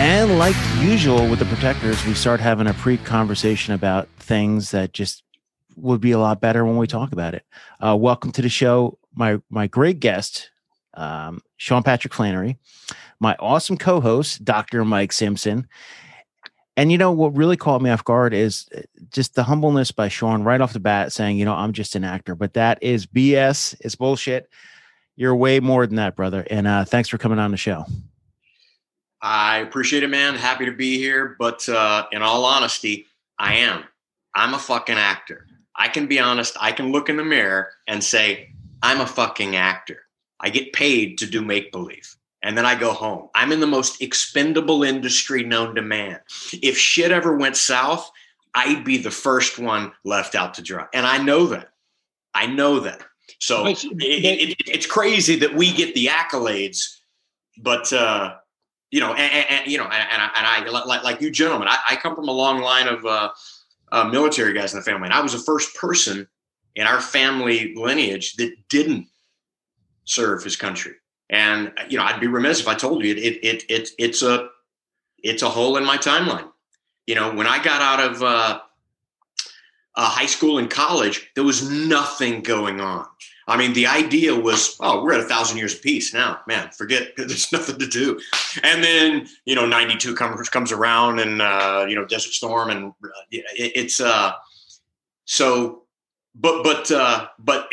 And like usual with the protectors, we start having a pre conversation about things that just would be a lot better when we talk about it. Uh, welcome to the show, my my great guest, um, Sean Patrick Flanery, my awesome co-host, Dr. Mike Simpson. And you know what really caught me off guard is uh, just the humbleness by Sean right off the bat saying, you know, I'm just an actor, but that is BS. It's bullshit. You're way more than that, brother. And uh, thanks for coming on the show. I appreciate it, man. Happy to be here. But uh, in all honesty, I am. I'm a fucking actor. I can be honest. I can look in the mirror and say, I'm a fucking actor. I get paid to do make believe. And then I go home. I'm in the most expendable industry known to man. If shit ever went south, I'd be the first one left out to dry. And I know that. I know that. So it, it, it, it's crazy that we get the accolades, but uh, you know, and, and, you know, and, and, I, and I like, like you gentlemen, I, I, come from a long line of uh, uh, military guys in the family, and I was the first person in our family lineage that didn't serve his country. And you know, I'd be remiss if I told you it. It, it, it it's a it's a hole in my timeline. You know, when I got out of uh, uh, high school and college, there was nothing going on. I mean, the idea was, oh, we're at a thousand years of peace now, man. Forget there's nothing to do. And then you know, '92 comes comes around, and uh, you know, Desert Storm, and uh, it, it's uh, so. But but uh, but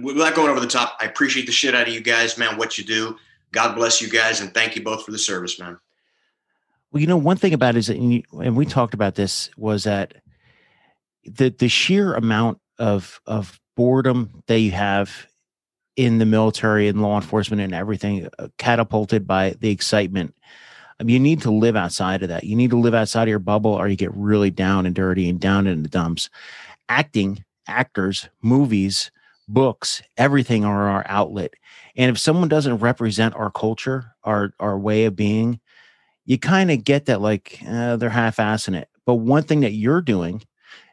without going over the top, I appreciate the shit out of you guys, man. What you do. God bless you guys, and thank you both for the service, man. Well, you know, one thing about it is that, and we talked about this, was that the the sheer amount of of boredom that you have in the military and law enforcement and everything uh, catapulted by the excitement. I mean, you need to live outside of that. You need to live outside of your bubble or you get really down and dirty and down in the dumps. Acting, actors, movies, books, everything are our outlet. And if someone doesn't represent our culture, our our way of being, you kind of get that like uh, they're half-assing it. But one thing that you're doing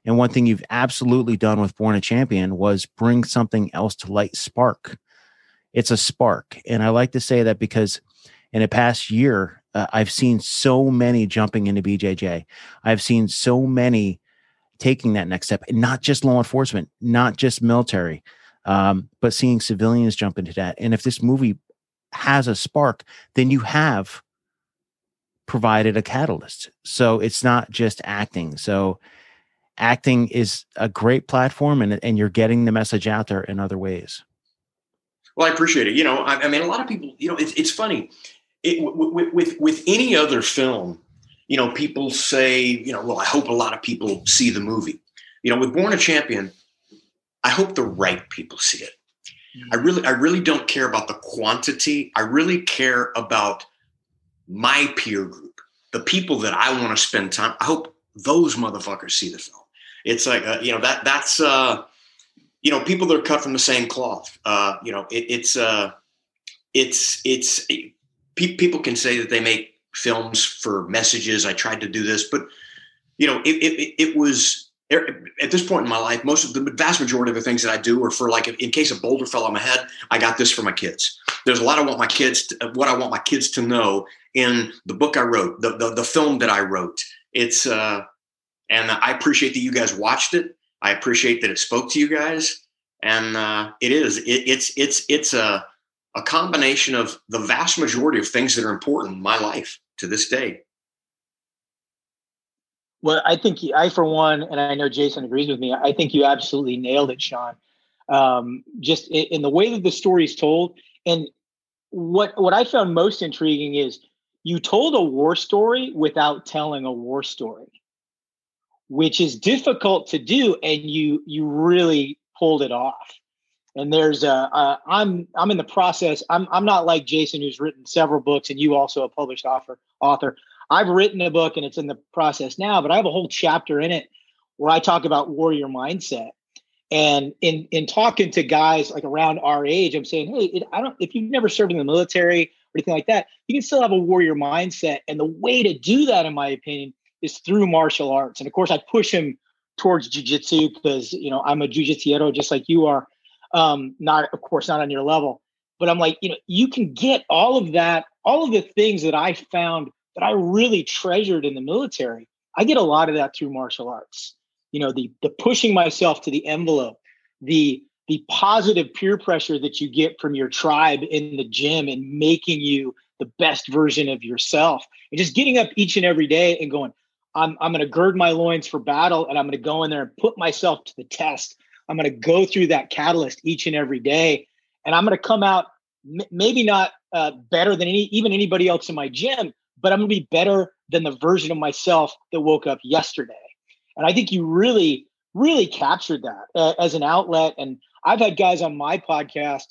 and one thing you've absolutely done with Born a Champion was bring something else to light, spark. It's a spark. And I like to say that because in the past year, uh, I've seen so many jumping into BJJ. I've seen so many taking that next step, and not just law enforcement, not just military, um, but seeing civilians jump into that. And if this movie has a spark, then you have provided a catalyst. So it's not just acting. So acting is a great platform and, and you're getting the message out there in other ways. Well, I appreciate it. You know, I, I mean, a lot of people, you know, it's, it's funny it, with, with, with any other film, you know, people say, you know, well, I hope a lot of people see the movie. You know, with Born a Champion, I hope the right people see it. I really, I really don't care about the quantity. I really care about my peer group, the people that I want to spend time. I hope those motherfuckers see the film it's like uh, you know that that's uh, you know people that are cut from the same cloth. Uh, you know it, it's uh, it's it's it, pe- people can say that they make films for messages. I tried to do this, but you know it, it, it was er, at this point in my life, most of the vast majority of the things that I do are for like in case a boulder fell on my head, I got this for my kids. There's a lot I want my kids to, what I want my kids to know in the book I wrote, the the, the film that I wrote. It's uh and I appreciate that you guys watched it. I appreciate that it spoke to you guys. And uh, it is, it, it's, it's, it's a, a combination of the vast majority of things that are important in my life to this day. Well, I think I, for one, and I know Jason agrees with me. I think you absolutely nailed it, Sean. Um, just in, in the way that the story is told, and what what I found most intriguing is you told a war story without telling a war story which is difficult to do and you you really pulled it off and there's a, a i'm i'm in the process i'm i'm not like jason who's written several books and you also a published author author i've written a book and it's in the process now but i have a whole chapter in it where i talk about warrior mindset and in in talking to guys like around our age i'm saying hey it, i don't if you've never served in the military or anything like that you can still have a warrior mindset and the way to do that in my opinion is through martial arts. And of course, I push him towards jujitsu because you know I'm a jujitsu just like you are. Um, not of course not on your level, but I'm like you know you can get all of that, all of the things that I found that I really treasured in the military. I get a lot of that through martial arts. You know the the pushing myself to the envelope, the the positive peer pressure that you get from your tribe in the gym and making you the best version of yourself and just getting up each and every day and going I'm, I'm going to gird my loins for battle and I'm going to go in there and put myself to the test. I'm going to go through that catalyst each and every day. And I'm going to come out m- maybe not uh, better than any, even anybody else in my gym, but I'm going to be better than the version of myself that woke up yesterday. And I think you really, really captured that uh, as an outlet. And I've had guys on my podcast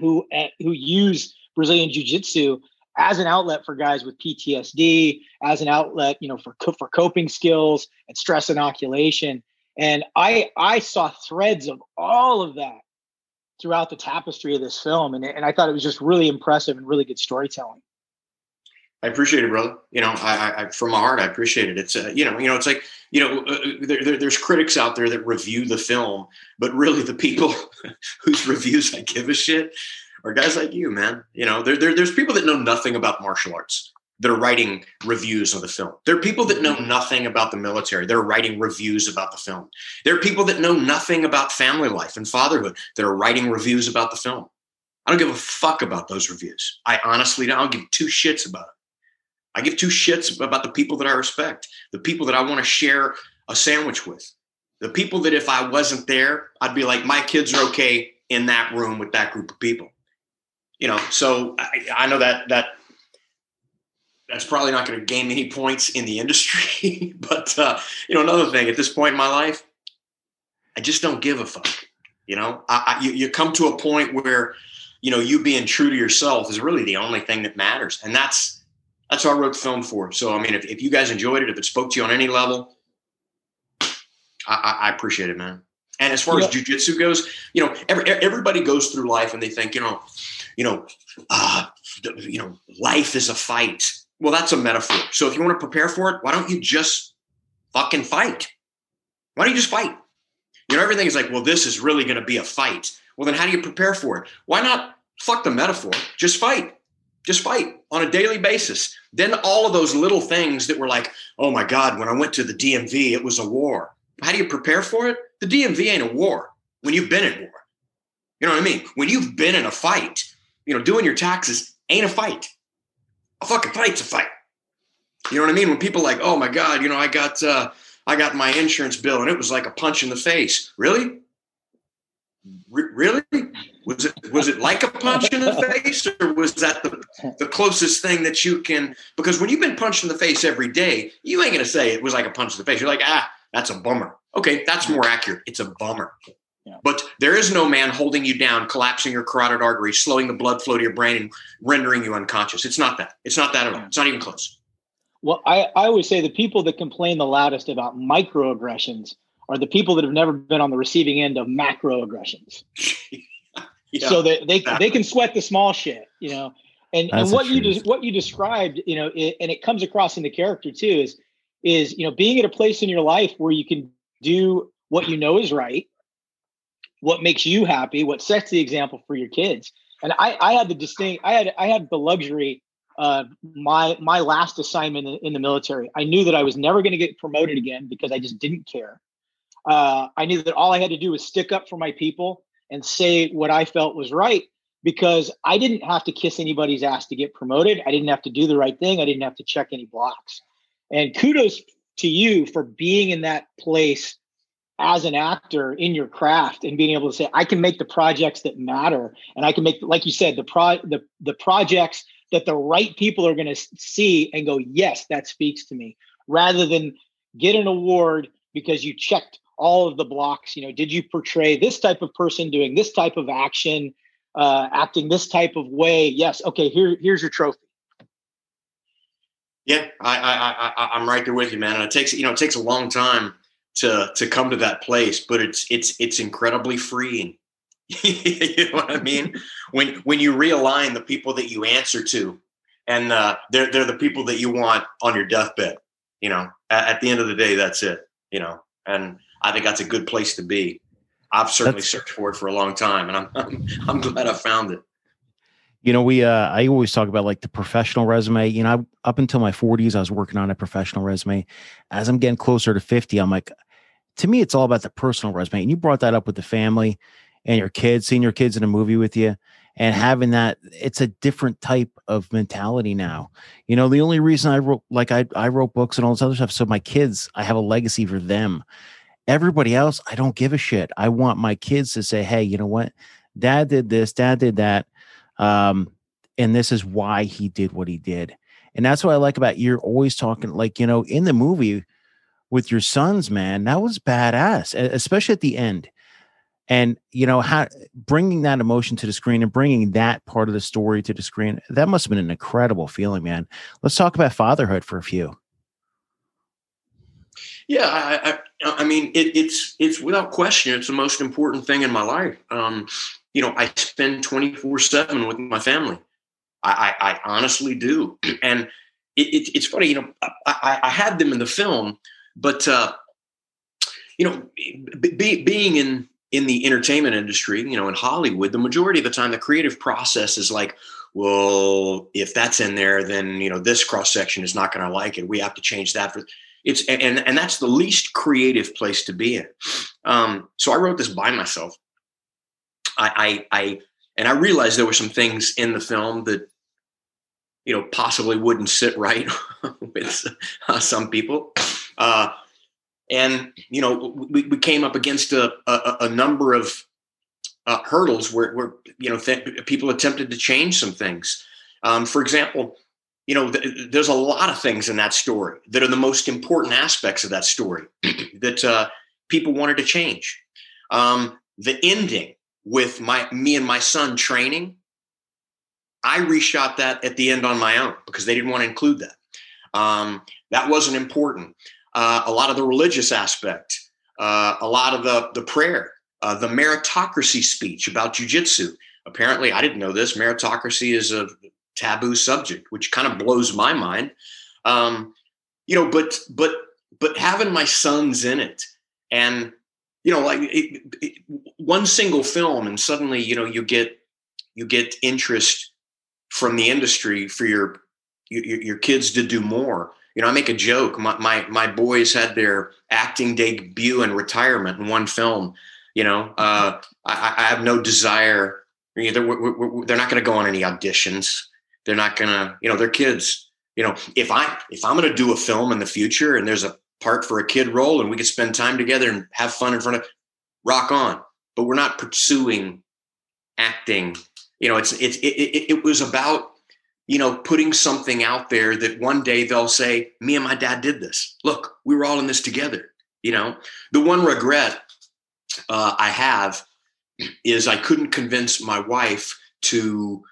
who, uh, who use Brazilian Jiu Jitsu as an outlet for guys with PTSD, as an outlet, you know, for for coping skills and stress inoculation. And I I saw threads of all of that throughout the tapestry of this film, and and I thought it was just really impressive and really good storytelling. I appreciate it, brother. You know, I, I from my heart, I appreciate it. It's uh, you know, you know, it's like you know, uh, uh there, there, there's critics out there that review the film, but really the people whose reviews I give a shit are guys like you, man. You know, there, there, there's people that know nothing about martial arts that are writing reviews of the film. There are people that know mm-hmm. nothing about the military. They're writing reviews about the film. There are people that know nothing about family life and fatherhood that are writing reviews about the film. I don't give a fuck about those reviews. I honestly don't I give two shits about it. I give two shits about the people that I respect, the people that I want to share a sandwich with, the people that if I wasn't there, I'd be like, my kids are okay in that room with that group of people you know, so I, I know that that that's probably not going to gain any points in the industry. but uh, you know, another thing at this point in my life, I just don't give a fuck. You know, I, I, you, you come to a point where you know you being true to yourself is really the only thing that matters, and that's that's what I wrote the film for. So I mean, if, if you guys enjoyed it, if it spoke to you on any level, I, I appreciate it, man. And as far yeah. as jujitsu goes, you know, every, everybody goes through life and they think, you know, you know, uh, you know, life is a fight. Well, that's a metaphor. So if you want to prepare for it, why don't you just fucking fight? Why don't you just fight? You know, everything is like, well, this is really going to be a fight. Well, then how do you prepare for it? Why not fuck the metaphor? Just fight. Just fight on a daily basis. Then all of those little things that were like, oh my God, when I went to the DMV, it was a war. How do you prepare for it? The DMV ain't a war when you've been in war. You know what I mean? When you've been in a fight, you know, doing your taxes ain't a fight. A fucking fight's a fight. You know what I mean? When people like, oh my God, you know, I got uh, I got my insurance bill and it was like a punch in the face. Really? R- really? Was it was it like a punch in the face, or was that the, the closest thing that you can? Because when you've been punched in the face every day, you ain't gonna say it was like a punch in the face. You're like, ah, that's a bummer. Okay, that's more accurate. It's a bummer. Yeah. But there is no man holding you down, collapsing your carotid artery, slowing the blood flow to your brain, and rendering you unconscious. It's not that. It's not that at all. It's not even close. Well, I, I always say the people that complain the loudest about microaggressions are the people that have never been on the receiving end of macroaggressions. yeah, so that they, exactly. they can sweat the small shit, you know. And, and what you de- what you described, you know, it, and it comes across in the character too is is you know being at a place in your life where you can do what you know is right what makes you happy, what sets the example for your kids. And I, I had the distinct, I had, I had the luxury of my, my last assignment in, in the military. I knew that I was never going to get promoted again because I just didn't care. Uh, I knew that all I had to do was stick up for my people and say what I felt was right because I didn't have to kiss anybody's ass to get promoted. I didn't have to do the right thing. I didn't have to check any blocks. And kudos to you for being in that place as an actor in your craft and being able to say i can make the projects that matter. And i can make like you said the pro the, the projects that the right people are going to see and go yes that speaks to me. Rather than get an award because you checked all of the blocks you know did you portray this type of person doing this type of action uh, acting this type of way? Yes okay here here's your trophy. Yeah I, I i i'm right there with you man. And it takes you know it takes a long time to to come to that place but it's it's it's incredibly freeing you know what i mean when when you realign the people that you answer to and uh, they're they're the people that you want on your deathbed You know, at, at, the end of the day, that's it. You know, and I think that's a good place to be. I've certainly that's, searched for it for a long time, and I'm, I'm I'm glad I found it. You know, we uh, I always talk about like the professional resume. You know, I, up until my 40s, I was working on a professional resume. As I'm getting closer to 50, I'm like, to me, it's all about the personal resume. And you brought that up with the family and your kids, seeing your kids in a movie with you and having that it's a different type of mentality now. You know the only reason i wrote like i, I wrote books and all this other stuff so my kids i have a legacy for them. Everybody else i don't give a shit. I want my kids to say hey you know what? Dad did this dad did that um and this is why he did what he did. And that's what i like about you're always talking like you know in the movie with your sons man that was badass especially at the end. And you know how bringing that emotion to the screen and bringing that part of the story to the screen that must have been an incredible feeling man. Let's talk about fatherhood for a few. Yeah i i, I mean it, it's it's without question it's the most important thing in my life. Um you know i spend 24 7 with my family. I, I, I honestly do. And it, it, it's funny you know I, I had them in the film but uh you know be, being in in the entertainment industry, you know, in Hollywood, the majority of the time the creative process is like, well, if that's in there, then you know this cross section is not going to like it. We have to change that for it's and and that's the least creative place to be in. Um, so I wrote this by myself. I, I I and I realized there were some things in the film that you know possibly wouldn't sit right with uh, some people. Uh, and you know we, we came up against a, a, a number of uh, hurdles where, where you know th- people attempted to change some things. Um, for example you know th- there's a lot of things in that story that are the most important aspects of that story that uh, people wanted to change. Um, the ending with my me and my son training i reshot that at the end on my own because they didn't want to include that. Um, that wasn't important a lot of the religious aspect, uh, a lot of the, the prayer, uh, the meritocracy speech about jujitsu. Apparently, I didn't know this. Meritocracy is a taboo subject, which kind of blows my mind. Um, you know, but but but having my sons in it, and you know, like it, it, one single film, and suddenly you know you get you get interest from the industry for your your, your kids to do more you know, I make a joke. My, my, my boys had their acting debut and retirement in one film. You know, uh, I, I have no desire. Either we're, we're, they're not going to go on any auditions. They're not going to, you know, they're kids. You know, if I if I'm going to do a film in the future and there's a part for a kid role and we could spend time together and have fun in front of, rock on. But we're not pursuing acting. You know, it's it's it, it, it was about you know, putting something out there that one day they'll say, me and my dad did this. Look, we were all in this together. You know, the one regret uh, I have is I couldn't convince my wife to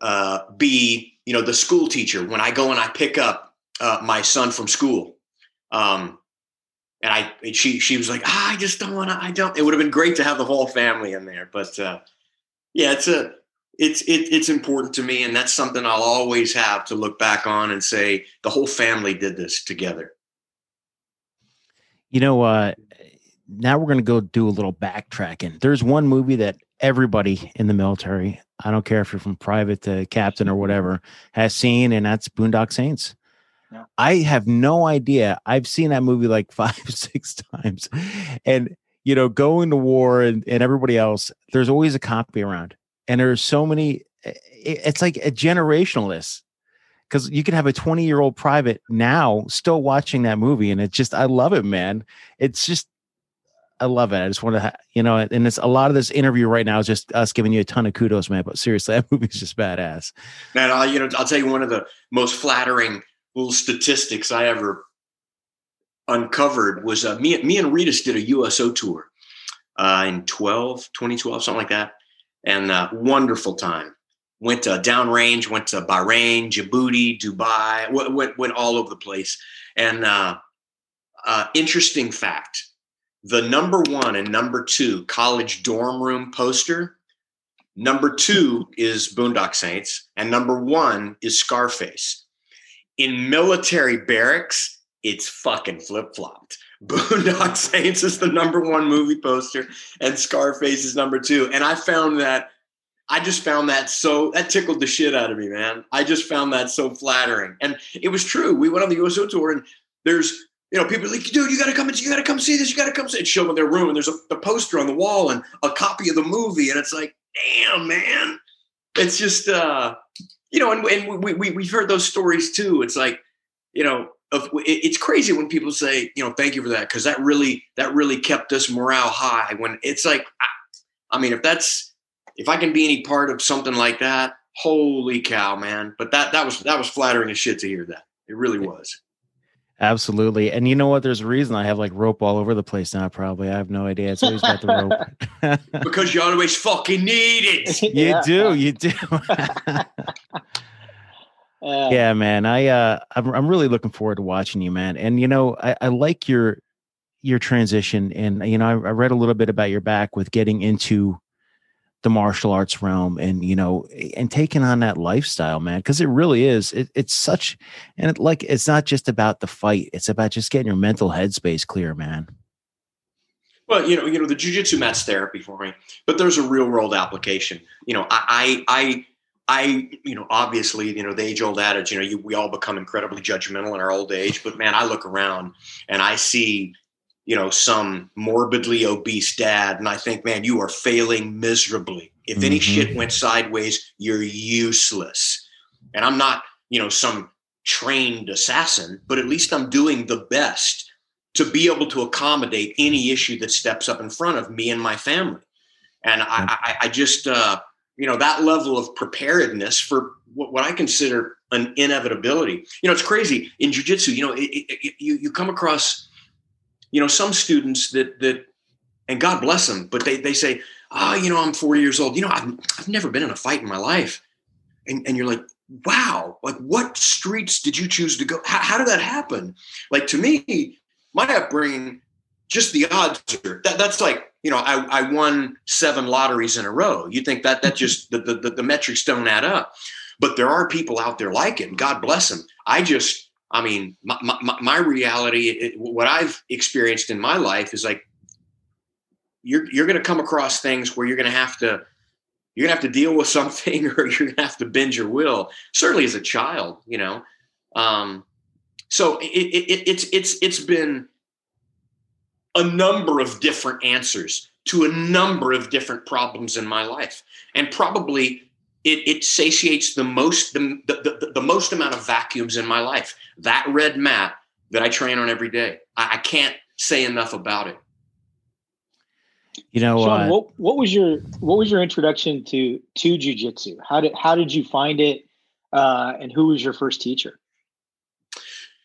uh, be, you know, the school teacher when I go and I pick up uh, my son from school. Um, and I, she, she was like, ah, I just don't want to, I don't, it would have been great to have the whole family in there. But uh, yeah, it's a, it's it, it's important to me, and that's something I'll always have to look back on and say the whole family did this together. You know, uh, now we're going to go do a little backtracking. There's one movie that everybody in the military, I don't care if you're from private to captain or whatever, has seen, and that's Boondock Saints. Yeah. I have no idea. I've seen that movie like five, six times. And, you know, going to war and, and everybody else, there's always a copy around and there's so many it's like a generationalist. Because you can have a 20 year old private now still watching that movie and it's just i love it man. It's just i love it. I just want to you know and it's a lot of this interview right now is just us giving you a ton of kudos man but seriously that movie is just badass. Man i you know i'll tell you one of the most flattering little statistics i ever uncovered was uh, me, me and Rytas did a uso tour uh, in 12 2012 something like that and uh, wonderful time. Went to downrange, went to Bahrain, Djibouti, Dubai, went, went, went all over the place. And uh, uh, interesting fact the number one and number two college dorm room poster, number two is Boondock Saints, and number one is Scarface. In military barracks, it's fucking flip flopped. Boondock Saints is the number one movie poster, and Scarface is number two. And I found that I just found that so that tickled the shit out of me, man. I just found that so flattering, and it was true. We went on the USO tour, and there's you know people like, dude, you got to come, you got to come see this, you got to come see. It show them their room, and there's a, a poster on the wall and a copy of the movie, and it's like, damn, man, it's just uh, you know, and, and we, we we've heard those stories too. It's like, you know, of, it's crazy when people say, you know, thank you for that because that really that really kept us morale high. When it's like, I, I mean, if that's if I can be any part of something like that, holy cow, man! But that that was that was flattering as shit to hear that. It really was. Absolutely. And you know what? There's a reason I have like rope all over the place now, probably. I have no idea. It's always got the rope. because you always fucking need it. you yeah. do, you do. uh, yeah, man. I uh I'm I'm really looking forward to watching you, man. And you know, I, I like your your transition and you know, I, I read a little bit about your back with getting into the martial arts realm and you know and taking on that lifestyle man because it really is it, it's such and it, like it's not just about the fight it's about just getting your mental headspace clear man well you know you know the jiu-jitsu mat's therapy for me but there's a real world application you know i i I, you know, obviously, you know, the age old adage, you know, you, we all become incredibly judgmental in our old age. But man, I look around and I see you know, some morbidly obese dad, and I think, man, you are failing miserably. If mm-hmm. any shit went sideways, you're useless. And I'm not, you know, some trained assassin, but at least I'm doing the best to be able to accommodate any issue that steps up in front of me and my family. And I, I, I just, uh, you know, that level of preparedness for what, I consider an inevitability. You know, it's crazy in jujitsu. You know, it, it, you you come across you know, some students that that, and God bless them, but they they say, ah, oh, you know, I'm 40 years old. You know, I've I've never been in a fight in my life, and and you're like, wow, like what streets did you choose to go? How, how did that happen? Like to me, my upbringing, just the odds are that that's like you know, I, I won seven lotteries in a row. You think that that just the, the the metrics don't add up, but there are people out there like and God bless them. I just I mean, my, my, my reality, it, what I've experienced in my life is like, you're, you're going to come across things where you're going to have to, you're going to have to deal with something or you're going to have to bend your will. Certainly as a child, you know? Um, so it, it, it's, it's, it's been a number of different answers to a number of different problems in my life. And probably it, it satiates the most the, the, the, the, most amount of vacuums in my life. That red mat that i train on every day. I, I can't say enough about it. You know Sean, uh, what, what was your what was your introduction to to jiu-jitsu how did how did you find it? Uh, and who was your first teacher?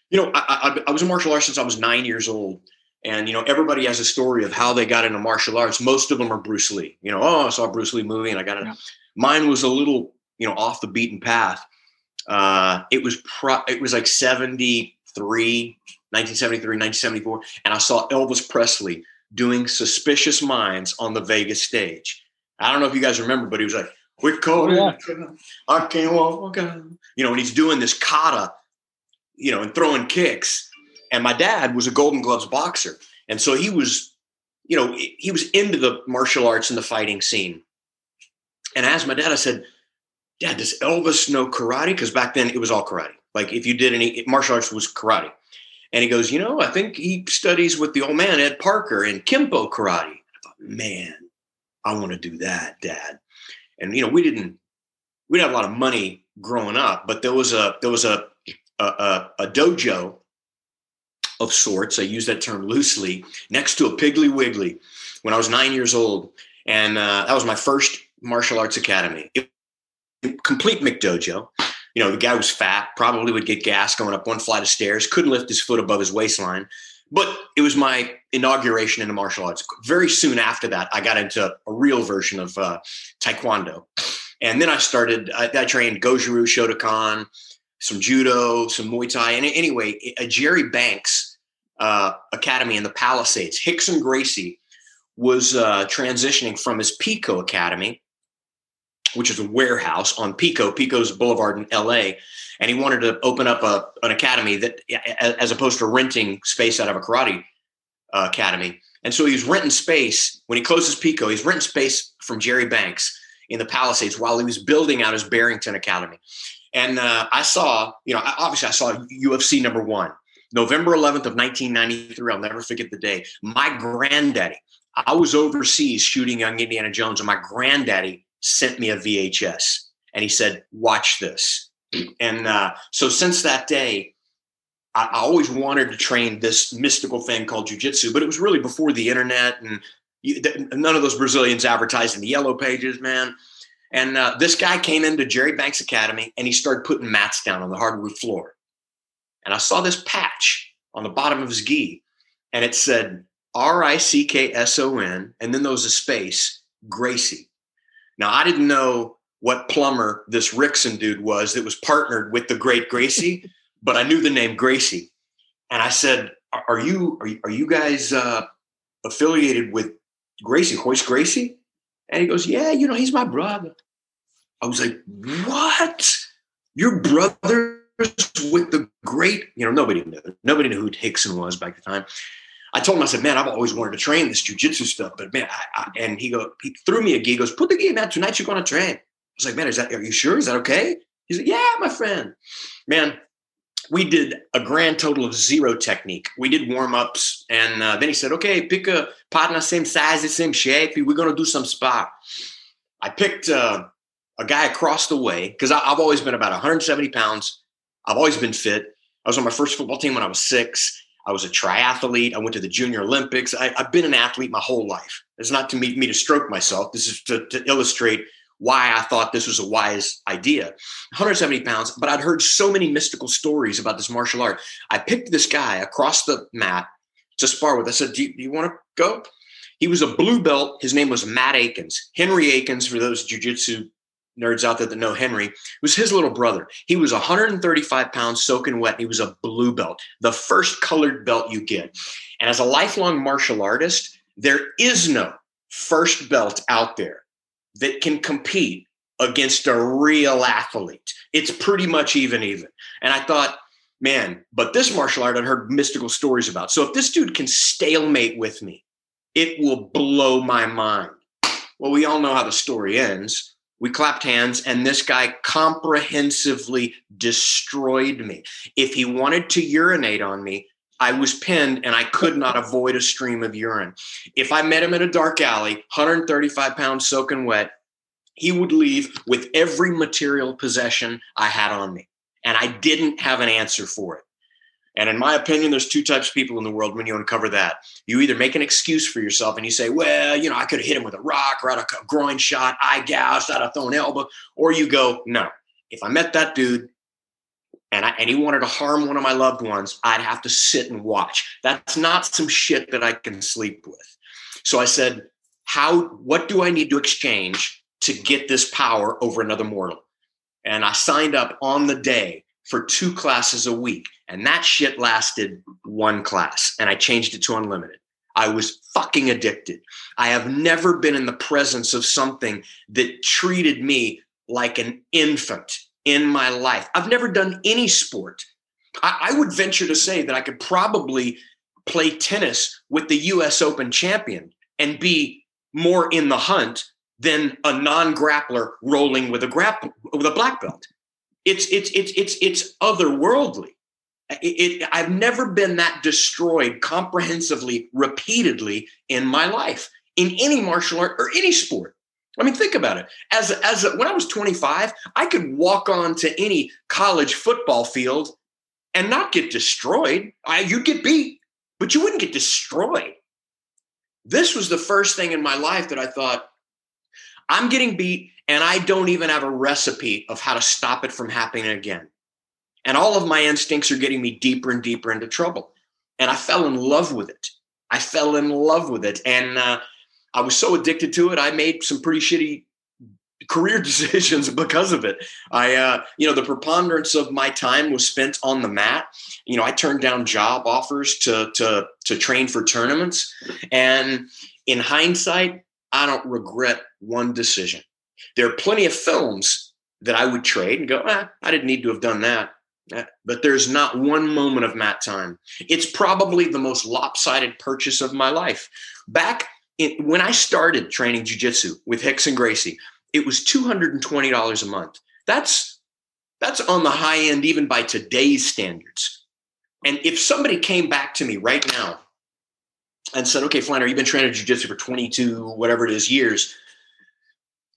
You know I, I, I was a martial arts since i was nine years old and you know everybody has a story of how they got into martial arts most of them are bruce lee you know oh i saw a bruce lee movie and i got it yeah. Mine was a little, you know, off the beaten path. Uh, it was pro- it was like 73, 1973, 1974, and I saw Elvis Presley doing Suspicious Minds on the Vegas stage. I don't know if you guys remember, but he was like, "Quick code, oh, yeah. I can't walk." You know, and he's doing this kata, you know, and throwing kicks. And my dad was a Golden Gloves boxer, and so he was, you know, he was into the martial arts and the fighting scene. And asked my dad, I said, Dad, does Elvis know karate? Because back then it was all karate. Like if you did any martial arts was karate. And he goes, you know, I think he studies with the old man, Ed Parker, in Kenpo karate. I thought, man, I want to do that, Dad. And you know, we didn't we didn't have a lot of money growing up, but there was a there was a a, a dojo of sorts. I use that term loosely next to a Piggly Wiggly when I was nine years old, and uh, that was my first martial arts academy. It, complete McDojo. You know, the guy was fat, probably would get gas going up one flight of stairs, couldn't lift his foot above his waistline. But it was my inauguration into martial arts. Very soon after that, I got into a real version of uh, Taekwondo. And then I started, I, I trained Goju-Ryu, Shotokan, some judo, some Muay Thai. And anyway, Jerry Banks uh, Academy in the Palisades, Rickson Gracie was uh, transitioning from his Pico Academy which is a warehouse on Pico, Pico's Boulevard in LA. and he wanted to open up a, an academy that, as opposed to renting space out of a karate uh, academy. And so he was renting space when he closed his Pico. He's renting space from Jerry Banks in the Palisades while he was building out his Barrington Academy. And uh, I saw, you know, obviously I saw UFC number one, November 11th of 1993. I'll never forget the day. My granddaddy, I was overseas shooting Young Indiana Jones, and my granddaddy sent me a VHS, and he said, "Watch this." And uh, so since that day, I, I, always wanted to train this mystical thing called jujitsu, but it was really before the internet and you, none of those Brazilians advertised in the yellow pages, man. And uh, this guy came into Jerry Banks Academy and he started putting mats down on the hardwood floor. And I saw this patch on the bottom of his gi, and it said R I C K S O N, and then there was a space, Gracie. Now, I didn't know what plumber this Rickson dude was that was partnered with the great Gracie, but I knew the name Gracie. And I said, Are you, are you, are you guys uh, affiliated with Gracie, Royce Gracie? And he goes, Yeah, you know, he's my brother. I was like, What? Your brother with the great, you know, nobody knew. Nobody knew who Rickson was back at the time. I told him, I said, man, I've always wanted to train this jujitsu stuff, but man, I, I, and he go, he threw me a gi. Goes, put the gi out tonight. You're going to train. I was like, man, is that, are you sure? Is that okay? He's like, yeah, my friend. Man, we did a grand total of zero technique. We did warm ups, and uh, then he said, "Okay, pick a partner same size, the same shape. We're gonna do some spar." I picked uh, a guy across the way because I've always been about 170 pounds. I've always been fit. I was on my first football team when I was six. I was a triathlete. I went to the Junior Olympics. I, have been an athlete my whole life. It's not to me, me to stroke myself. This is to, to illustrate why I thought this was a wise idea. 170 pounds, but I'd heard so many mystical stories about this martial art. I picked this guy across the mat to spar with. I said, Do you, you want to go? He was a blue belt. His name was Matt Akins. Henry Akins, for those jujitsu nerds out there that know Henry, was his little brother. He was 135 pounds soaking wet. He was a blue belt, the first colored belt you get. And as a lifelong martial artist, there is no first belt out there that can compete against a real athlete. It's pretty much even even. And I thought, man, but this martial art I'd heard mystical stories about. So if this dude can stalemate with me, it will blow my mind. Well, we all know how the story ends. We clapped hands, and this guy comprehensively destroyed me. If he wanted to urinate on me, I was pinned and I could not avoid a stream of urine. If I met him in a dark alley, 135 pounds soaking wet, he would leave with every material possession I had on me. And I didn't have an answer for it. And in my opinion, there's two types of people in the world when you uncover that. You either make an excuse for yourself and you say, well, you know, I could have hit him with a rock or out a groin shot, eye gouged, out a thrown elbow. Or you go, no, if I met that dude and, I, and he wanted to harm one of my loved ones, I'd have to sit and watch. That's not some shit that I can sleep with. So I said, how, what do I need to exchange to get this power over another mortal? And I signed up on the day for two classes a week. And that shit lasted one class. And I changed it to unlimited. I was fucking addicted. I have never been in the presence of something that treated me like an infant in my life. I've never done any sport. I, I, would venture to say that I could probably play tennis with the US Open champion and be more in the hunt than a non-grappler rolling with a grapple with a black belt. It's it's it's it's it's otherworldly. It, it, I've never been that destroyed comprehensively, repeatedly in my life in any martial art or any sport. I mean, think about it. As as when I was 25, I could walk on to any college football field and not get destroyed. I, you'd get beat, but you wouldn't get destroyed. This was the first thing in my life that I thought, I'm getting beat, and I don't even have a recipe of how to stop it from happening again. And all of my instincts are getting me deeper and deeper into trouble. And I fell in love with it. I fell in love with it. And uh, I was so addicted to it, I made some pretty shitty career decisions because of it. I, uh, you know, the preponderance of my time was spent on the mat. You know, I turned down job offers to to to train for tournaments, and in hindsight, I don't regret one decision. There are plenty of films that I would trade and go, ah, I didn't need to have done that. Eh, but there's not one moment of mat time. It's probably the most lopsided purchase of my life. Back in, when I started training jujitsu with Rickson Gracie, it was $220 a month. That's that's on the high end even by today's standards. And if somebody came back to me right now and said, "Okay, Flanery, you've been training jiu-jitsu for 22 whatever it is years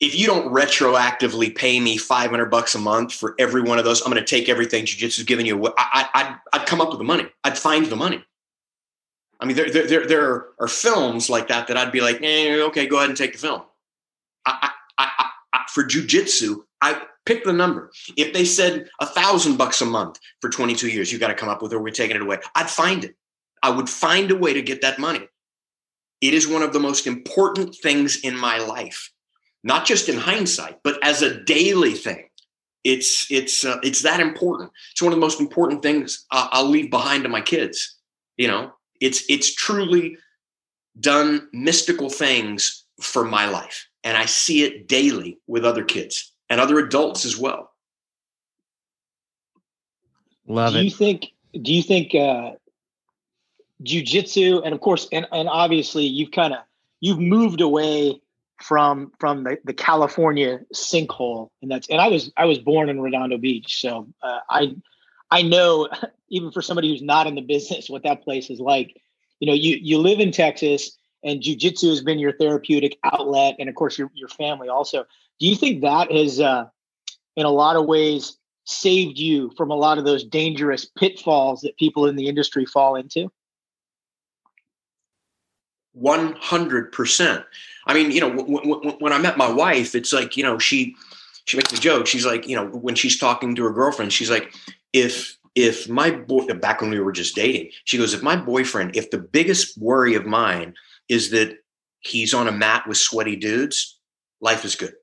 if you don't retroactively pay me 500 bucks a month for every one of those, I'm going to take everything jujitsu's giving you. I, I, I'd come up with the money. I'd find the money. I mean, there, there, there are films like that that I'd be like, eh, okay, go ahead and take the film. I, I, I, I, for jujitsu, I pick the number. If they said a thousand bucks a month for 22 years, you got to come up with, or we're taking it away. I'd find it. I would find a way to get that money. It is one of the most important things in my life not just in hindsight, but as a daily thing. It's it's uh, it's that important. It's one of the most important things uh, I'll leave behind to my kids. You know, it's it's truly done mystical things for my life, and I see it daily with other kids and other adults as well. Love do it. you think? Do you think uh, jujitsu, and of course, and and obviously, you've kind of you've moved away from from the, the California sinkhole, and that's and I was I was born in Redondo Beach, so uh, I I know even for somebody who's not in the business what that place is like. You know, you you live in Texas, and jujitsu has been your therapeutic outlet, and of course your your family also. Do you think that has, uh, in a lot of ways, saved you from a lot of those dangerous pitfalls that people in the industry fall into? 100%. I mean, you know, w- w- when I met my wife, it's like, you know, she she makes a joke. She's like, you know, when she's talking to her girlfriend, she's like, if if my boy back when we were just dating, she goes, if my boyfriend, if the biggest worry of mine is that he's on a mat with sweaty dudes, life is good.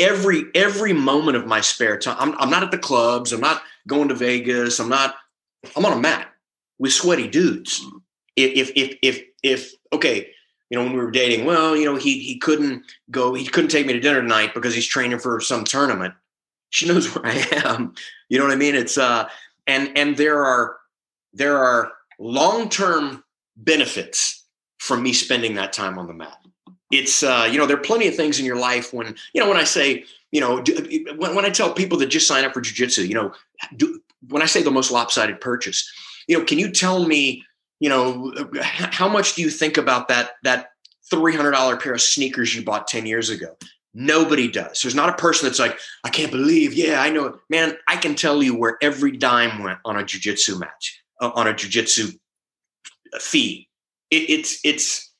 Every every moment of my spare time, I'm, I'm not at the clubs, I'm not going to Vegas, I'm not, I'm on a mat with sweaty dudes. If if if if okay, you know, when we were dating, well, you know, he he couldn't go, he couldn't take me to dinner tonight because he's training for some tournament. She knows where I am. You know what I mean? It's uh and and there are there are long-term benefits from me spending that time on the mat. It's uh, you know, there are plenty of things in your life when, you know, when I say, you know, when, when I tell people that just sign up for jujitsu, you know, do, when I say the most lopsided purchase, you know, can you tell me you know, how much do you think about that that $300 pair of sneakers you bought 10 years ago? Nobody does. There's not a person that's like, I can't believe, yeah, I know. Man, I can tell you where every dime went on a jujitsu match, uh, on a jujitsu fee. It, it's it's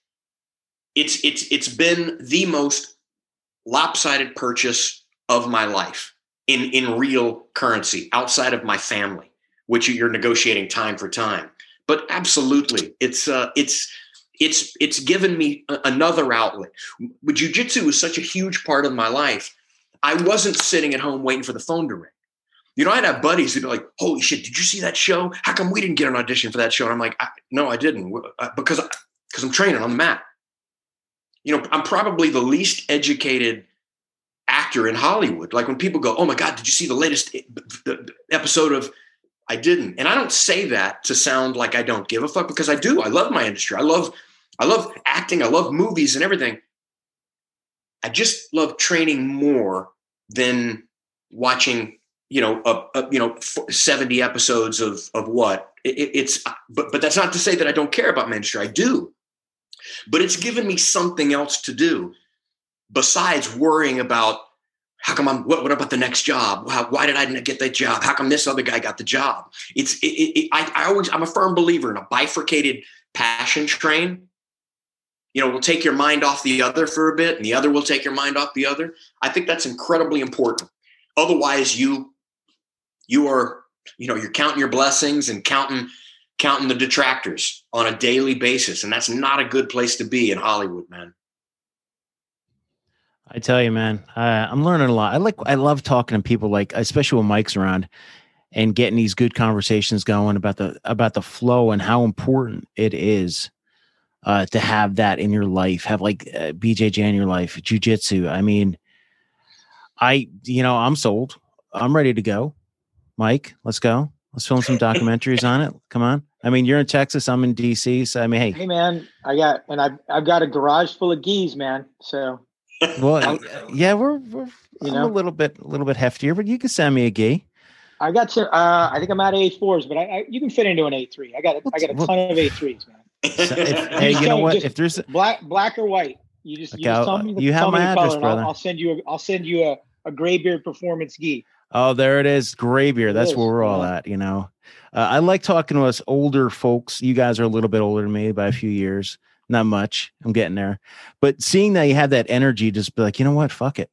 it's it's it's been the most lopsided purchase of my life in in real currency outside of my family, which you're negotiating time for time but absolutely, it's uh, it's it's it's given me another outlet. Jiu-jitsu was such a huge part of my life. I wasn't sitting at home waiting for the phone to ring. You know, I'd have buddies who'd be like, "Holy shit, did you see that show? How come we didn't get an audition for that show?" And I'm like, I, "No, I didn't, because because I'm training on the mat." You know, I'm probably the least educated actor in Hollywood. Like when people go, "Oh my god, did you see the latest episode of I didn't. And I don't say that to sound like I don't give a fuck because I do. I love my industry. I love I love acting. I love movies and everything. I just love training more than watching, you know, a, a you know, 70 episodes of of what. It, it's but but that's not to say that I don't care about my industry. I do. But it's given me something else to do besides worrying about how come I'm, what, what about the next job? Why did I get that job? How come this other guy got the job? It's, it, it, I, I always, I'm a firm believer in a bifurcated passion train. You know, we'll take your mind off the other for a bit and the other will take your mind off the other. I think that's incredibly important. Otherwise you, you are, you know, you're counting your blessings and counting, counting the detractors on a daily basis. And that's not a good place to be in Hollywood, man. I tell you, man, uh, I'm learning a lot. I like, I love talking to people, like especially when Mike's around, and getting these good conversations going about the about the flow and how important it is uh, to have that in your life. Have like uh, BJJ in your life, jujitsu. I mean, I, you know, I'm sold. I'm ready to go. Mike, let's go. Let's film some documentaries on it. Come on. I mean, you're in Texas. I'm in DC. So I mean, hey, Hey man, I got and I've I've got a garage full of gis, man. So well, yeah, we're, we're You know? a little bit, a little bit heftier, but you can send me a gi. I got to uh I think I'm out of A4s, but I, I you can fit into an A3. I got a, I got a Well- ton of A3s, man. So if, hey, you know what? If there's, Black black or white. You just, you just tell me the, you have my address, color and I'll, brother. I'll send you a, I'll send you a, a Greybeard performance gi. oh, there it is, gray beer. It That's is, where we're all yeah. at. You know, uh, I like talking to us older folks. You guys are a little bit older than me by a few years. Not much. I'm getting there, but seeing that you have that energy, just be like, you know what? Fuck it.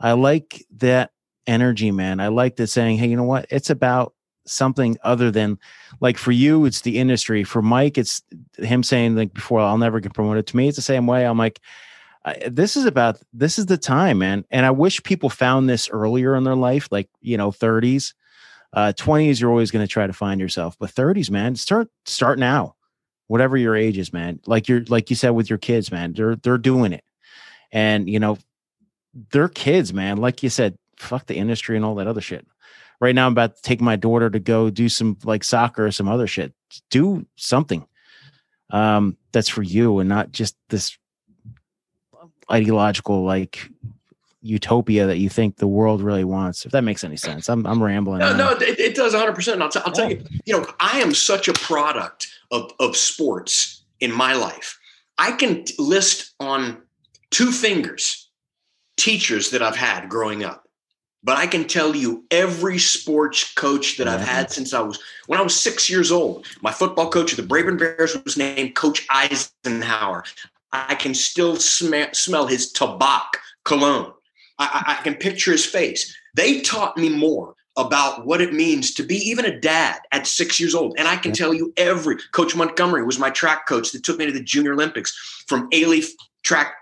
I like that energy, man. I like the saying, hey, you know what? It's about something other than like for you, it's the industry. For Mike, it's him saying like before, I'll never get promoted. To me, it's the same way. I'm like, this is about this is the time, man. And I wish people found this earlier in their life, like you know, 30s, uh, 20s. You're always going to try to find yourself, but 30s, man, start start now. Whatever your age is, man. Like you're like you said with your kids, man. They're they're doing it, and you know, they're kids, man. Like you said, fuck the industry and all that other shit. Right now, I'm about to take my daughter to go do some like soccer or some other shit. Do something um, that's for you and not just this ideological like utopia that you think the world really wants. If that makes any sense, I'm I'm rambling. No, no, it, it does 100. percent I'll, t- I'll tell oh. you. You know, I am such a product of of sports in my life. I can t- list on two fingers teachers that I've had growing up, but I can tell you every sports coach that I've had since I was when I was six years old. My football coach of the Braven Bears was named Coach Eisenhower. I can still sm- smell his tobacco cologne. I, I, can picture his face. They taught me more about what it means to be even a dad at six years old. And I can tell you every Coach Montgomery was my track coach that took me to the Junior Olympics from A Leaf track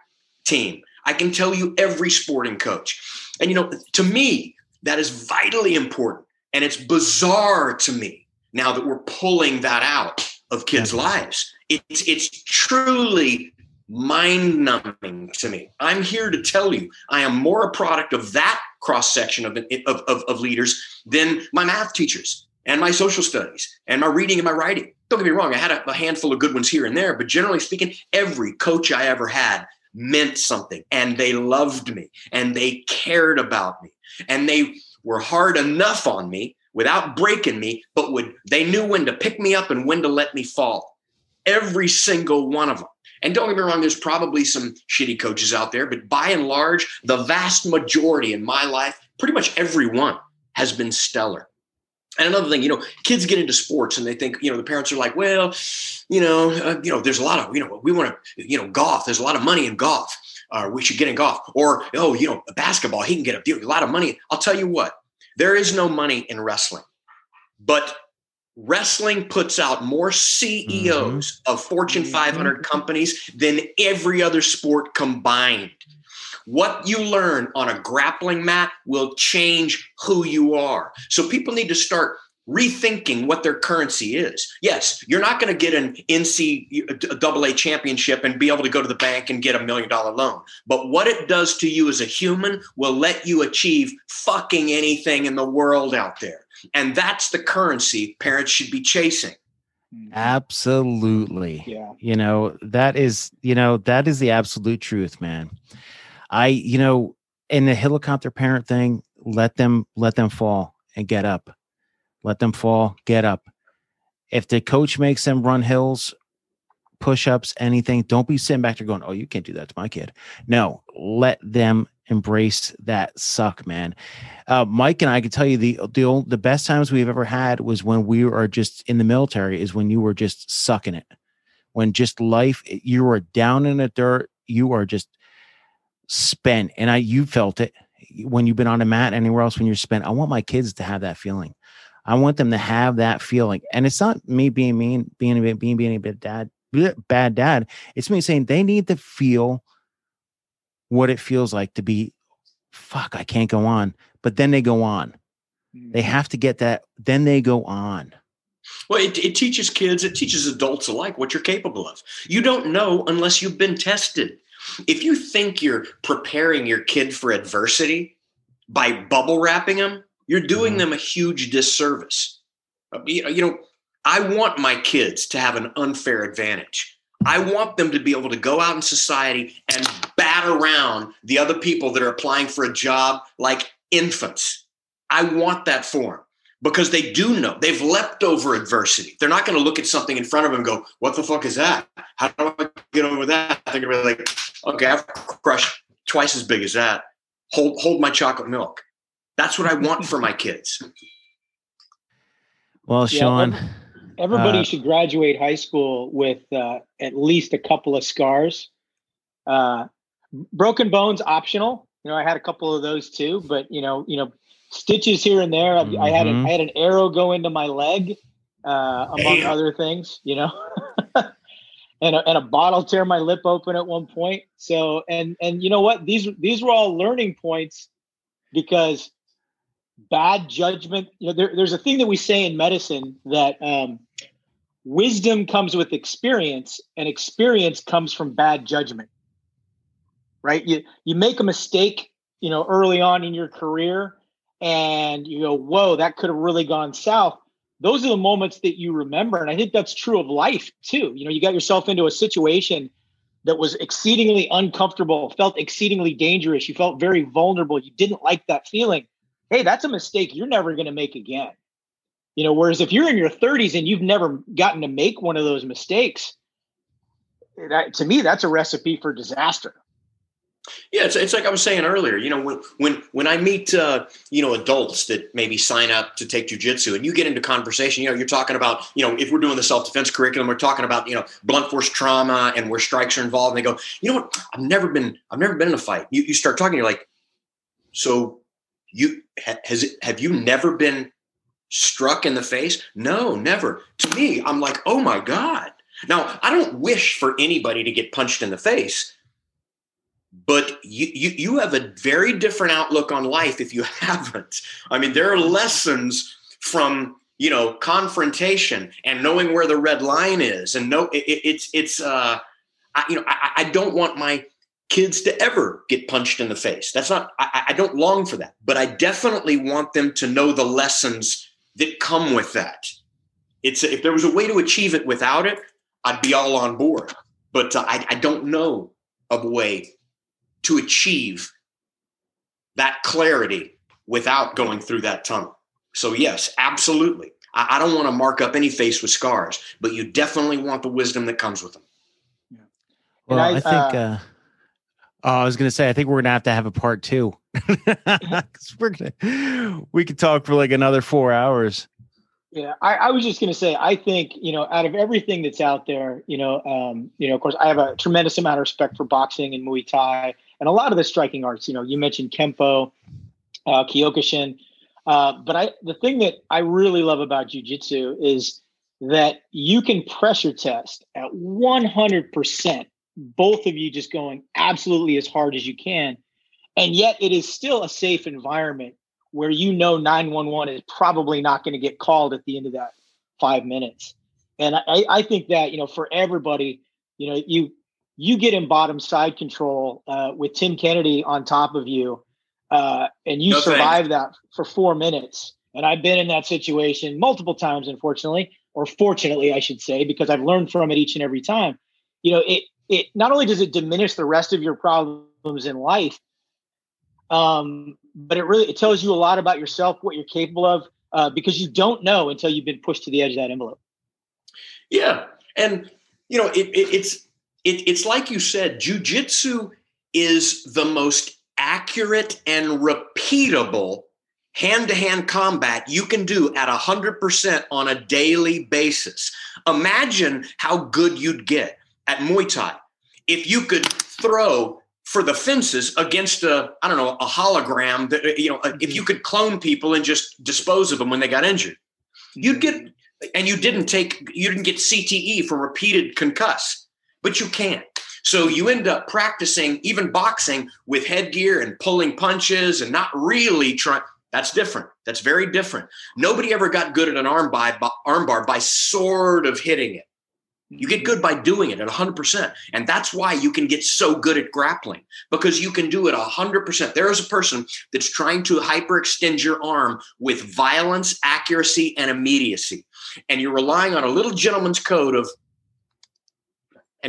team. I can tell you every sporting coach. And you know, to me, that is vitally important. And it's bizarre to me now that we're pulling that out of kids' lives. It's it's truly mind numbing to me. I'm here to tell you I am more a product of that cross section of, of, of, of leaders than my math teachers and my social studies and my reading and my writing. Don't get me wrong, I had a, a handful of good ones here and there, but generally speaking, every coach I ever had meant something and they loved me and they cared about me and they were hard enough on me without breaking me, but would they knew when to pick me up and when to let me fall. Every single one of them. And don't get me wrong, there's probably some shitty coaches out there, but by and large, the vast majority in my life, pretty much everyone has been stellar. And another thing, you know, kids get into sports and they think, you know, the parents are like, well, you know, uh, you know, there's a lot of, you know, we want to, you know, golf. There's a lot of money in golf. Uh, we should get in golf. Or, oh, you know, basketball. He can get a, a lot of money. I'll tell you what, there is no money in wrestling, but wrestling puts out more CEOs mm-hmm. of Fortune mm-hmm. 500 companies than every other sport combined. What you learn on a grappling mat will change who you are. So people need to start rethinking what their currency is. Yes, you're not going to get an NCAA championship and be able to go to the bank and get a million dollar loan. But what it does to you as a human will let you achieve fucking anything in the world out there. And that's the currency parents should be chasing. Mm-hmm. Absolutely. Yeah. You know, that is, you know, that is the absolute truth, man. I, you know, in the helicopter parent thing, let them let them fall and get up. Let them fall, get up. If the coach makes them run hills, push-ups, anything, don't be sitting back there going, "Oh, you can't do that to my kid." No, let them embrace that suck, man. Uh, Mike and I can tell you the the old, the best times we've ever had was when we are just in the military. Is when you were just sucking it, when just life you were down in the dirt, you are just spent, and I you felt it when you've been on a mat anywhere else when you're spent. I want my kids to have that feeling. I want them to have that feeling, and it's not me being mean, being being being a bad dad, bad dad. It's me saying they need to feel what it feels like to be fuck i can't go on but then they go on they have to get that then they go on Well, it, it teaches kids, it teaches adults alike what you're capable of. You don't know unless you've been tested. If you think you're preparing your kid for adversity by bubble wrapping them, you're doing mm-hmm. them a huge disservice. Uh, you know, I want my kids to have an unfair advantage. I want them to be able to go out in society and bat around the other people that are applying for a job like infants. I want that for them because they do know they've leapt over adversity. They're not going to look at something in front of them and go, "What the fuck is that? How do I get over that?" They're going to be like, "Okay, I've crushed twice as big as that. Hold hold my chocolate milk." That's what I want for my kids. Well, Sean, yeah, everybody uh, should graduate high school with uh, at least a couple of scars. Uh, broken bones optional. You know, I had a couple of those too, but you know, you know, stitches here and there. Mm-hmm. I had a, I had an arrow go into my leg, uh, among Damn. other things. You know, and a, and a bottle tear my lip open at one point. So and and you know what? These these were all learning points because bad judgment. You know, there, there's a thing that we say in medicine that um, wisdom comes with experience, and experience comes from bad judgment. Right? You you make a mistake, you know, early on in your career, and you go, "Whoa, that could have really gone south." Those are the moments that you remember, and I think that's true of life too. You know, you got yourself into a situation that was exceedingly uncomfortable, felt exceedingly dangerous. You felt very vulnerable. You didn't like that feeling hey, that's a mistake you're never going to make again. You know, whereas if you're in your 30s and you've never gotten to make one of those mistakes, that, to me, that's a recipe for disaster. Yeah, it's, it's like I was saying earlier. You know, when when when I meet uh, you know adults that maybe sign up to take jujitsu, and you get into conversation, you know, you're talking about you know if we're doing the self defense curriculum, we're talking about you know blunt force trauma and where strikes are involved. And they go, you know what? I've never been I've never been in a fight. You you start talking, you're like, so you has have you never been struck in the face? No, never. To me, I'm like, oh my God. Now, I don't wish for anybody to get punched in the face, but you, you, you have a very different outlook on life if you haven't. I mean, there are lessons from you know confrontation and knowing where the red line is, and no, it, it's it's uh, I, you know I, I don't want my kids to ever get punched in the face. That's not, I, I, don't long for that, but I definitely want them to know the lessons that come with that. It's if there was a way to achieve it without it, I'd be all on board. But uh, I, I don't know of a way to achieve that clarity without going through that tunnel. So, yes, absolutely. I, I don't want to mark up any face with scars, but you definitely want the wisdom that comes with them. Yeah. Well, I, I, think. Uh, uh Oh, I was gonna say, I think we're gonna have to have a part two. we're gonna, we could talk for like another four hours. Yeah, I, I, was just gonna say, I think you know, out of everything that's out there, you know, um, you know, of course, I have a tremendous amount of respect for boxing and Muay Thai and a lot of the striking arts. You know, you mentioned Kenpo, uh, Kyokushin, uh, but I the thing that I really love about jujitsu is that you can pressure test at 100 percent both of you just going absolutely as hard as you can. And yet it is still a safe environment where you know 911 is probably not going to get called at the end of that five minutes. And I, I think that, you know, for everybody, you know, you you get in bottom side control uh, with Tim Kennedy on top of you, uh, and you no survive that for four minutes. And I've been in that situation multiple times, unfortunately, or fortunately, I should say, because I've learned from it each and every time. You know, it it not only does it diminish the rest of your problems in life, um, but it really it tells you a lot about yourself, what you're capable of, uh, because you don't know until you've been pushed to the edge of that envelope. Yeah, and you know it, it, it's it, it's like you said, jujitsu is the most accurate and repeatable hand-to-hand combat you can do at 100% on a daily basis. Imagine how good you'd get at Muay Thai, if you could throw for the fences against a I don't know a hologram that uh, you know uh, if mm-hmm. you could clone people and just dispose of them when they got injured, you'd mm-hmm. get and you didn't take you didn't get CTE for repeated concuss, but you can't. So you end up practicing even boxing with headgear and pulling punches and not really trying. That's different. That's very different. Nobody ever got good at an arm by armbar by sort of hitting it. You get good by doing it at 100%. And that's why you can get so good at grappling because you can do it 100%. There is a person that's trying to hyperextend your arm with violence, accuracy, and immediacy. And you're relying on a little gentleman's code of,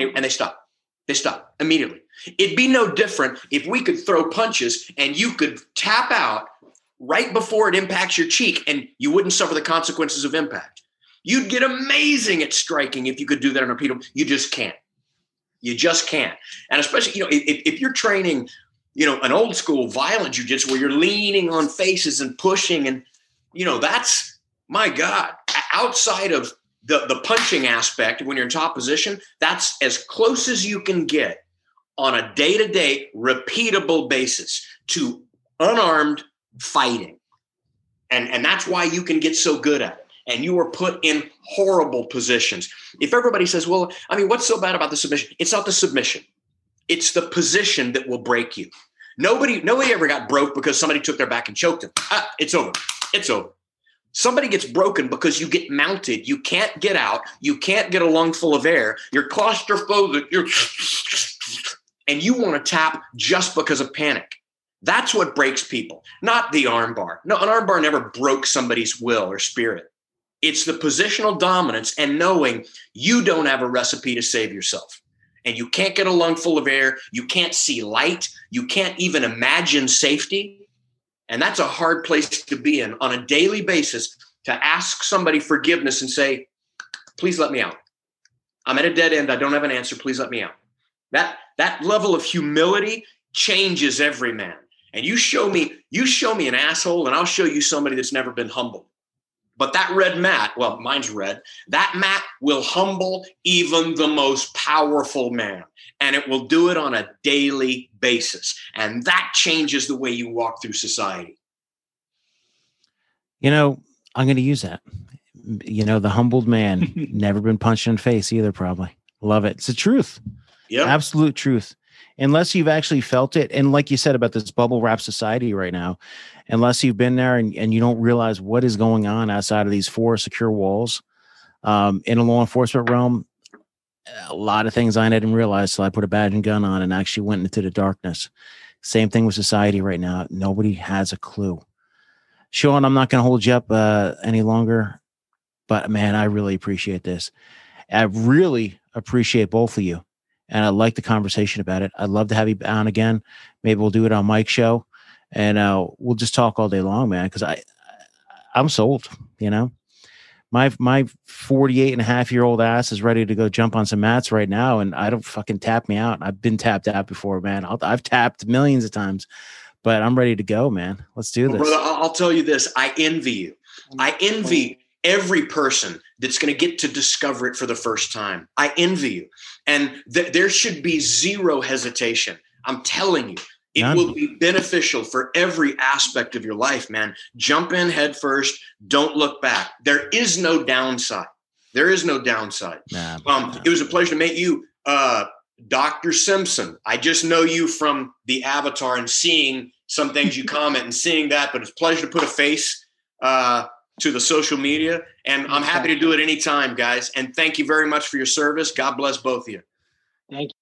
and, and they stop. They stop immediately. It'd be no different if we could throw punches and you could tap out right before it impacts your cheek and you wouldn't suffer the consequences of impact. You'd get amazing at striking if you could do that on pedal. You just can't. You just can't. And especially, you know, if, if you're training, you know, an old school violent jujitsu where you're leaning on faces and pushing, and you know, that's my God. Outside of the the punching aspect, when you're in top position, that's as close as you can get on a day to day, repeatable basis to unarmed fighting. And, and that's why you can get so good at it. And you are put in horrible positions. If everybody says, well, I mean, what's so bad about the submission? It's not the submission, it's the position that will break you. Nobody, nobody ever got broke because somebody took their back and choked them. Ah, it's over. It's over. Somebody gets broken because you get mounted. You can't get out. You can't get a lung full of air. You're claustrophobic. You're and you want to tap just because of panic. That's what breaks people, not the armbar. No, an armbar never broke somebody's will or spirit. It's the positional dominance and knowing you don't have a recipe to save yourself. And you can't get a lung full of air. You can't see light. You can't even imagine safety. And that's a hard place to be in on a daily basis to ask somebody forgiveness and say, please let me out. I'm at a dead end. I don't have an answer. Please let me out. That, that level of humility changes every man. And you show me, you show me an asshole, and I'll show you somebody that's never been humbled. But that red mat, well, mine's red, that mat will humble even the most powerful man. And it will do it on a daily basis. And that changes the way you walk through society. You know, I'm going to use that. You know, the humbled man, never been punched in the face either, probably. Love it. It's the truth. Yeah. Absolute truth unless you've actually felt it. And like you said about this bubble wrap society right now unless you've been there and, and you don't realize what is going on outside of these four secure walls um, in a law enforcement realm a lot of things i didn't realize till i put a badge and gun on and actually went into the darkness. Same thing with society right now. Nobody has a clue. Sean i'm not going to hold you up uh, any longer but man i really appreciate this. I really appreciate both of you and I like the conversation about it. I'd love to have you on again. Maybe we'll do it on Mike's show, and uh, we'll just talk all day long, man. Because I, I'm sold. You know, my my 48 and a half year old ass is ready to go jump on some mats right now, and I don't fucking tap me out. I've been tapped out before, man. i have tapped millions of times, but I'm ready to go, man. Let's do this. Well, brother, I'll tell you this: I envy you. I envy every person that's going to get to discover it for the first time. I envy you. And th- there should be zero hesitation. I'm telling you, it None. will be beneficial for every aspect of your life, man. Jump in head first. Don't look back. There is no downside. There is no downside. Nah, um, nah. It was a pleasure to meet you, uh, Dr. Simpson. I just know you from the avatar and seeing some things you comment and seeing that, but it's a pleasure to put a face uh, to the social media. And I'm happy to do it anytime, guys. And thank you very much for your service. God bless both of you. Thank you.